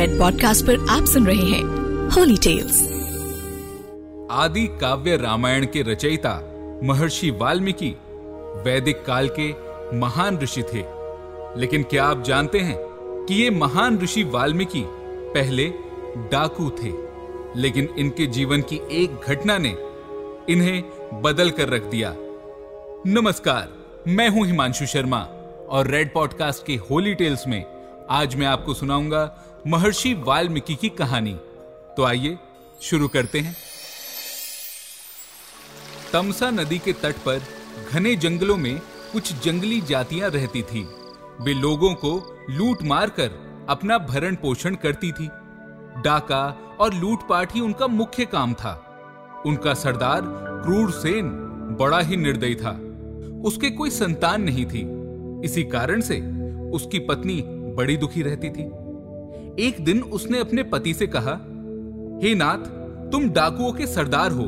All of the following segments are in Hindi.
रेड पॉडकास्ट पर आप सुन रहे हैं होली टेल्स आदि काव्य रामायण के रचयिता महर्षि वाल्मीकि वैदिक काल के महान ऋषि थे। लेकिन क्या आप जानते हैं कि ये महान ऋषि वाल्मीकि पहले डाकू थे, लेकिन इनके जीवन की एक घटना ने इन्हें बदल कर रख दिया। नमस्कार, मैं हूँ हिमांशु शर्मा और रेड पॉडकास्ट के होली टेल्स में आज मैं आपको सुनाऊँगा महर्षि वाल्मीकि की कहानी। तो आइए, शुरू करते हैं। तमसा नदी के तट पर घने जंगलों में कुछ जंगली जातियाँ रहती थी। वे लोगों को लूट मार कर अपना भरण पोषण करती थी। डाका और लूटपाट ही उनका मुख्य काम था। उनका सरदार क्रूर सेन बड़ा ही निर्दयी था। उसके कोई संतान नहीं थी। इसी कारण से उसकी पत्नी बड़ी दुखी रहती थी। एक दिन उसने अपने पति से कहा, हे नाथ, तुम डाकुओं के सरदार हो।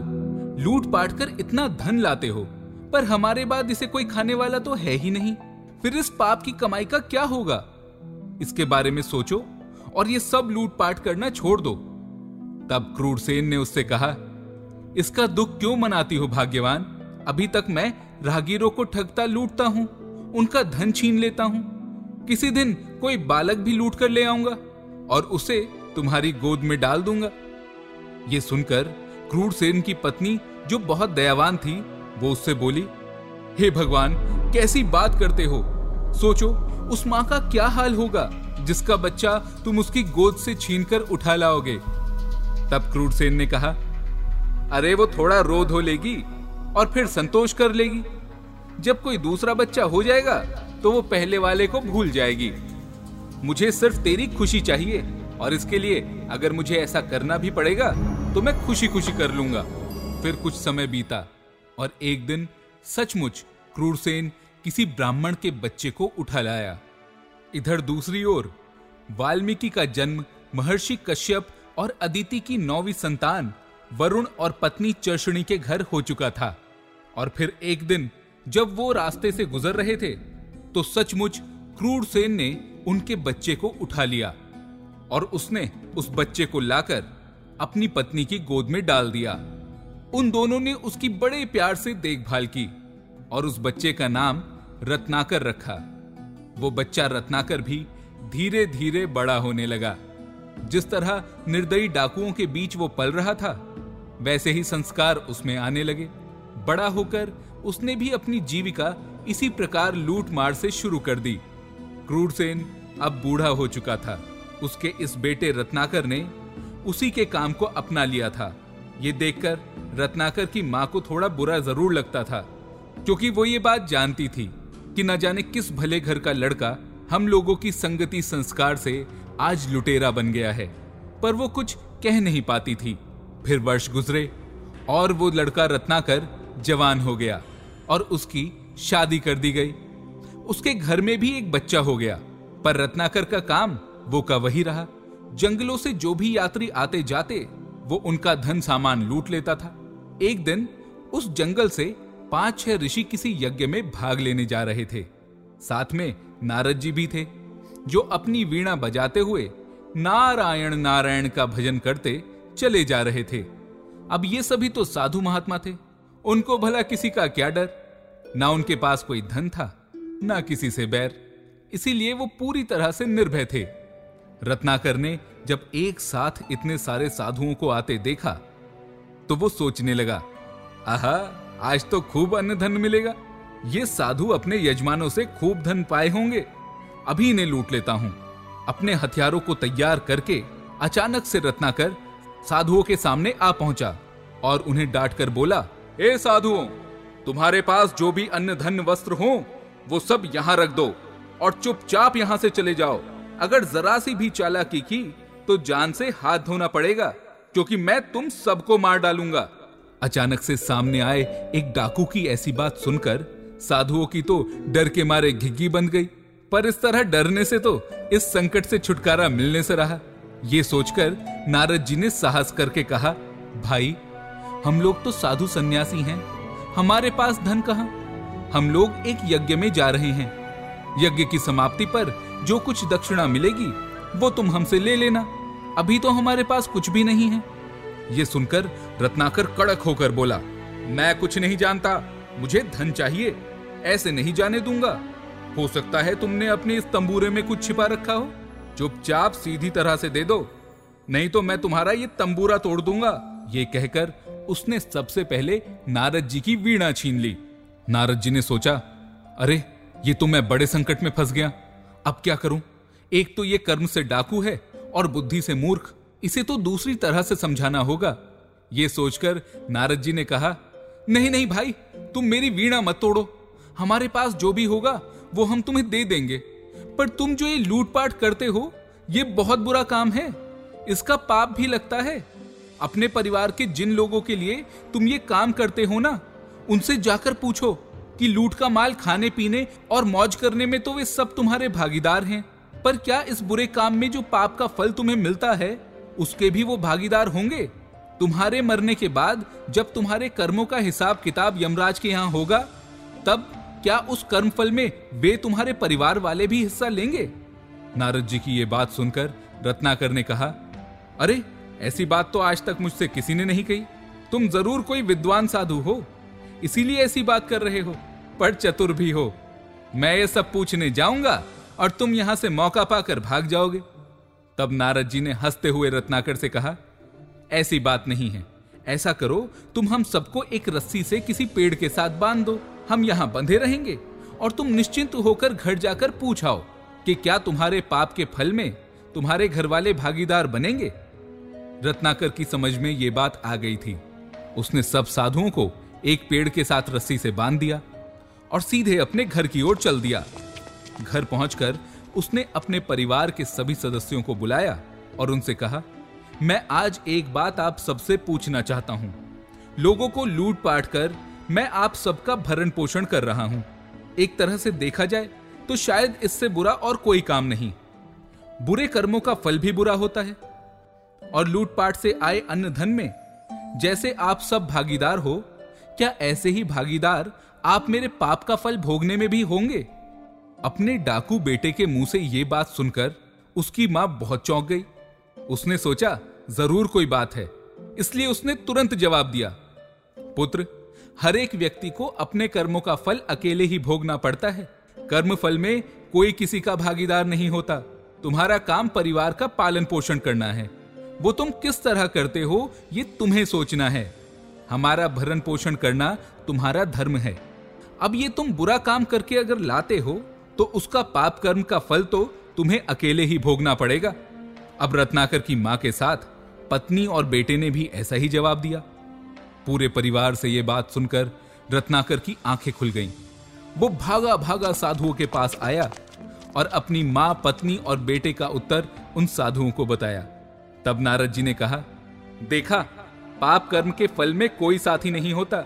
लूट पाट कर इतना धन लाते हो, पर हमारे बाद इसे कोई खाने वाला तो है ही नहीं। फिर इस पाप की कमाई का क्या होगा? इसके बारे में सोचो और ये सब लूट पाट करना छोड़ दो। तब क्रूरसेन ने उससे कहा, इसका दुख क्यों मनाती हो भाग्यवान? अभी तक मैं राहगीरों को ठगता लूटता हूँ, उनका धन छीन लेता हूँ। किसी दिन कोई बालक भी लूट कर ले आऊँगा और उसे तुम्हारी गोद में डाल दूँगा। ये सुनकर क्रूरसेन की पत्नी, जो बहुत दयावान थी, वो उससे बोली, हे भगवान, कैसी बात करते हो? सोचो, उस माँ का क्या हाल होगा, जिसका बच्चा तुम उसकी गोद से छीनकर उठा लाओगे? तब क्रूरसेन ने कहा, अरे, वो थोड़ा रो धो लेगी और फिर संतोष कर लेगी। जब कोई दूसरा बच्चा हो जाएगा तो वो पहले वाले को भूल जाएगी। मुझे सिर्फ़ तेरी खुशी चाहिए, और इसके लिए अगर मुझे ऐसा करना भी पड़ेगा तो मैं खुशी खुशी कर लूँगा। फिर कुछ समय बीता, और एक दिन सचमुच क्रूरसेन किसी ब्राह्मण के बच्चे को उठा लाया। इधर दूसरी ओर, वाल्मीकि का जन्म महर्षि कश्यप और अदिति की नौवीं संतान वरुण और पत्नी चर्षणी के घर हो चुका था। और फिर एक दिन, जब वो रास्ते से गुजर रहे थे तो सचमुच क्रूर सेन ने उनके बच्चे को उठा लिया और उसने उस बच्चे को लाकर अपनी पत्नी की गोद में डाल दिया। उन दोनों ने उसकी बड़े प्यार से देखभाल की और उस बच्चे का नाम रत्नाकर रखा। वो बच्चा रत्नाकर भी धीरे धीरे बड़ा होने लगा। जिस तरह निर्दयी डाकुओं के बीच वो पल रहा था, वैसे ही संस्कार उसमें आने लगे। बड़ा होकर उसने भी अपनी जीविका इसी प्रकार लूट मार से शुरू कर दी। क्रूरसेन अब बूढ़ा हो चुका था। उसके इस बेटे रत्नाकर ने उसी के काम को अपना लिया था। ये देखकर रत्नाकर की माँ को थोड़ा बुरा ज़रूर लगता था, क्योंकि वो ये बात जानती थी कि न जाने किस भले घर का लड़का हम लोगों की संगति संस्कार से आज लुटेरा बन गया है। पर वो कुछ कह नहीं पाती थी। फिर वर्ष गुजरे और वो लड़का रत्नाकर जवान हो गया और उसकी शादी कर दी गई। उसके घर में भी एक बच्चा हो गया, पर रत्नाकर का काम वो का वही रहा। जंगलों से जो भी यात्री आते जाते, वो उनका धन सामान लूट लेता था। एक दिन उस जंगल से पाँच छह ऋषि किसी यज्ञ में भाग लेने जा रहे थे। साथ में नारद जी भी थे, जो अपनी वीणा बजाते हुए नारायण नारायण का भजन करते चले जा रहे थे। अब ये सभी तो साधु महात्मा थे, उनको भला किसी का क्या डर? ना उनके पास कोई धन था, ना किसी से बैर। इसीलिए वो पूरी तरह से निर्भय थे। रत्नाकर ने जब एक साथ इतने सारे साधुओं को आते देखा तो वो सोचने लगा, आहा, आज तो खूब अन्न धन मिलेगा। ये साधु अपने यजमानों से खूब धन पाए होंगे। अभी इन्हें लूट लेता हूँ। अपने हथियारों को तैयार करके अचानक से रत्नाकर साधुओं के सामने आ पहुँचा और उन्हें डांट कर बोला, ए साधुओं तुम्हारे पास जो भी अन्य धन वस्त्र हो, वो सब यहाँ रख दो और चुपचाप यहाँ से चले जाओ। अगर जरा सी भी चालाकी की तो जान से हाथ धोना पड़ेगा, क्योंकि मैं तुम सबको मार डालूँगा। अचानक से सामने आए एक डाकू की ऐसी बात सुनकर साधुओं की तो डर के मारे घिग्गी बन गई, पर इस तरह डरने से तो इस संकट से छुटकारा मिलने से रहा। ये सोचकर नारद जी ने साहस करके कहा, भाई, हम लोग तो साधु सन्यासी हैं हमारे पास धन कहा? हम लोग एक यज्ञ में जा रहे हैं। यज्ञ की समाप्ति पर जो कुछ दक्षिणा मिलेगी, वो तुम हमसे ले लेना। अभी तो हमारे पास कुछ भी नहीं है। ये सुनकर रत्नाकर कड़क होकर बोला, मैं कुछ नहीं जानता। मुझे धन चाहिए। ऐसे नहीं जाने दूँगा। हो सकता है तुमने अपने इस तंबूरे में कुछ छिपा रखा हो। चुपचाप सीधी तरह से दे दो। नहीं तो मैं तुम्हारा ये तंबूरा तोड़ दूँगा। ये कहकर उसने सबसे पहले नारद जी की वीणा छीन ली। नारद जी ने सोचा, अरे, ये तो मैं बड़े संकट में फंस गया। अब क्या करूँ? एक तो ये कर्म से डाकू है और बुद्धि से मूर्ख, इसे तो दूसरी तरह से समझाना होगा। ये सोचकर नारद जी ने कहा, नहीं नहीं भाई, तुम मेरी वीणा मत तोड़ो। हमारे पास जो भी होगा, वो हम तुम्हें दे देंगे। पर तुम जो ये लूटपाट करते हो, ये बहुत बुरा काम है। इसका पाप भी लगता है अपने परिवार के जिन लोगों के लिए तुम ये काम करते हो ना, उनसे जाकर पूछो कि लूट का माल खाने पीने और मौज करने में तो वे सब तुम्हारे भागीदार हैं। पर क्या इस बुरे काम में जो पाप का फल तुम्हें मिलता है, उसके भी वो भागीदार होंगे? तुम्हारे मरने के बाद जब तुम्हारे कर्मों का हिसाब किताब यमराज के यहाँ होगा, तब क्या उस कर्म फल में वे तुम्हारे परिवार वाले भी हिस्सा लेंगे? नारद जी की ये बात सुनकर रत्नाकर ने कहा, अरे ऐसी बात तो आज तक मुझसे किसी ने नहीं कही। तुम ज़रूर कोई विद्वान साधु हो, इसीलिए ऐसी बात कर रहे हो। पर चतुर भी हो। मैं ये सब पूछने जाऊँगा और तुम यहाँ से मौका पाकर भाग जाओगे। तब नारद जी ने हँसते हुए रत्नाकर से कहा, ऐसी बात नहीं है। ऐसा करो, तुम हम सबको एक रस्सी से किसी पेड़ के साथ बाँध दो। हम यहाँ बंधे रहेंगे और तुम निश्चिंत होकर घर जाकर पूछाओ कि क्या तुम्हारे पाप के फल में तुम्हारे घर वाले भागीदार बनेंगे? रत्नाकर की समझ में यह बात आ गई थी। उसने सब साधुओं को एक पेड़ के साथ रस्सी से बाँध दिया और सीधे अपने घर की ओर चल दिया। घर पहुंचकर उसने अपने परिवार के सभी सदस्यों को बुलाया और उनसे कहा, मैं आज एक बात आप सबसे पूछना चाहता हूँ। लोगों को लूट पाट कर मैं आप सबका भरण पोषण कर रहा हूँ। एक तरह से देखा जाए तो शायद इससे बुरा और कोई काम नहीं। बुरे कर्मों का फल भी बुरा होता है। और लूटपाट से आए अन्न धन में। जैसे आप सब भागीदार हो, क्या ऐसे ही भागीदार आप मेरे पाप का फल भोगने में भी होंगे? अपने डाकू बेटे के मुँह से यह बात सुनकर उसकी माँ बहुत चौंक गई। उसने सोचा, ज़रूर कोई बात है। इसलिए उसने तुरंत जवाब दिया, पुत्र, हर एक व्यक्ति को अपने कर्मों का फल अकेले ही भोगना पड़ता है। कर्म फल में कोई किसी का भागीदार नहीं होता। तुम्हारा काम परिवार का पालन पोषण करना है। वो तुम किस तरह करते हो, ये तुम्हें सोचना है। हमारा भरण पोषण करना तुम्हारा धर्म है। अब ये तुम बुरा काम करके अगर लाते हो तो उसका पाप कर्म का फल तो तुम्हें अकेले ही भोगना पड़ेगा। अब रत्नाकर की माँ के साथ पत्नी और बेटे ने भी ऐसा ही जवाब दिया। पूरे परिवार से यह बात सुनकर रत्नाकर की आँखें खुल गईं। वो भागा भागा साधुओं के पास आया और अपनी माँ, पत्नी और बेटे का उत्तर उन साधुओं को बताया। तब नारद जी ने कहा, देखा, पाप कर्म के फल में कोई साथी नहीं होता,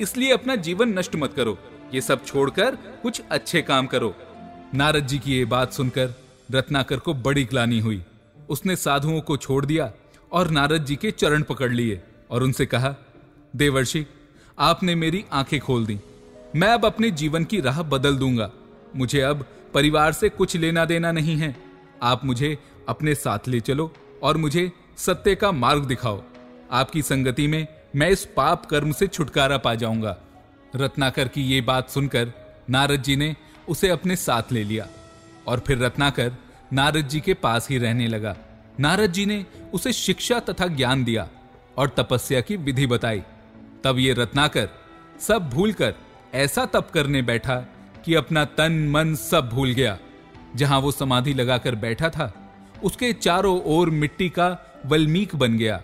इसलिए अपना जीवन नष्ट मत करो, ये सब छोड़कर कुछ अच्छे काम करो। नारद जी की ये बात सुनकर रत्नाकर को बड़ी ग्लानी हुई। उसने साधुओं को छोड़ दिया और नारद जी के चरण पकड़ लिए और उनसे कहा, देवर्षि, आपने मेरी आँखें खोल दी। मैं अब अपने जीवन की राह बदल दूँगा। मुझे अब परिवार से कुछ लेना देना नहीं है। आप मुझे अपने साथ ले चलो। और मुझे सत्य का मार्ग दिखाओ। आपकी संगति में मैं इस पाप कर्म से छुटकारा पा जाऊँगा। रत्नाकर की ये बात सुनकर नारद जी ने उसे अपने साथ ले लिया और फिर रत्नाकर नारद जी के पास ही रहने लगा। नारद जी ने उसे शिक्षा तथा ज्ञान दिया और तपस्या की विधि बताई। तब ये रत्नाकर सब भूलकर ऐसा तप करने बैठा कि अपना तन मन सब भूल गया, जहाँ वो समाधि लगाकर बैठा था। उसके चारों ओर मिट्टी का वल्मीक बन गया।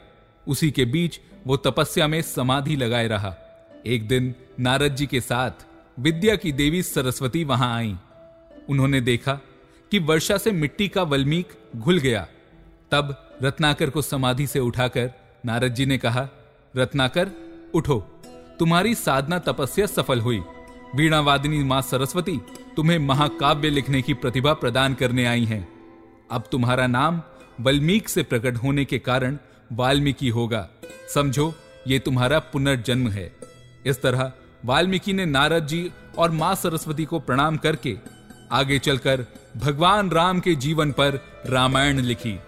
उसी के बीच वो तपस्या में समाधि लगाए रहा। एक दिन नारद जी के साथ विद्या की देवी सरस्वती वहाँ आई। उन्होंने देखा कि वर्षा से मिट्टी का वल्मीक घुल गया। तब रत्नाकर को समाधि से उठाकर नारद जी ने कहा, रत्नाकर, उठो। तुम्हारी साधना तपस्या सफल हुई। वीणावादिनी माँ सरस्वती तुम्हें महाकाव्य लिखने की प्रतिभा प्रदान करने आई हैं। अब तुम्हारा नाम वल्मीक से प्रकट होने के कारण वाल्मीकि होगा। समझो, ये तुम्हारा पुनर्जन्म है। इस तरह वाल्मीकि ने नारद जी और माँ सरस्वती को प्रणाम करके आगे चलकर भगवान राम के जीवन पर रामायण लिखी,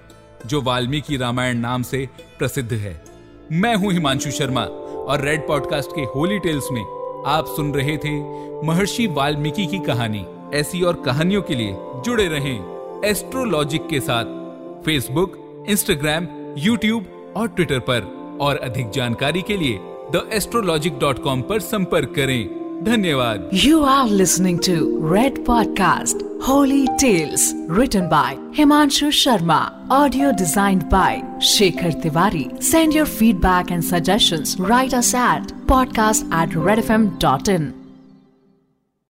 जो वाल्मीकि रामायण नाम से प्रसिद्ध है। मैं हूँ हिमांशु शर्मा और रेड पॉडकास्ट के होली टेल्स में आप सुन रहे थे महर्षि वाल्मीकि की कहानी। ऐसी और कहानियों के लिए जुड़े रहें। एस्ट्रोलॉजिक के साथ फेसबुक इंस्टाग्राम यूट्यूब और ट्विटर पर। और अधिक जानकारी के लिए द एस्ट्रोलॉजिक डॉट कॉम संपर्क करें। धन्यवाद। You are listening to Red podcast holy tales return by Himanshu Sharma audio design by Shekhar Tiwari send your feedback and suggestion write at podcast at Red F M dot in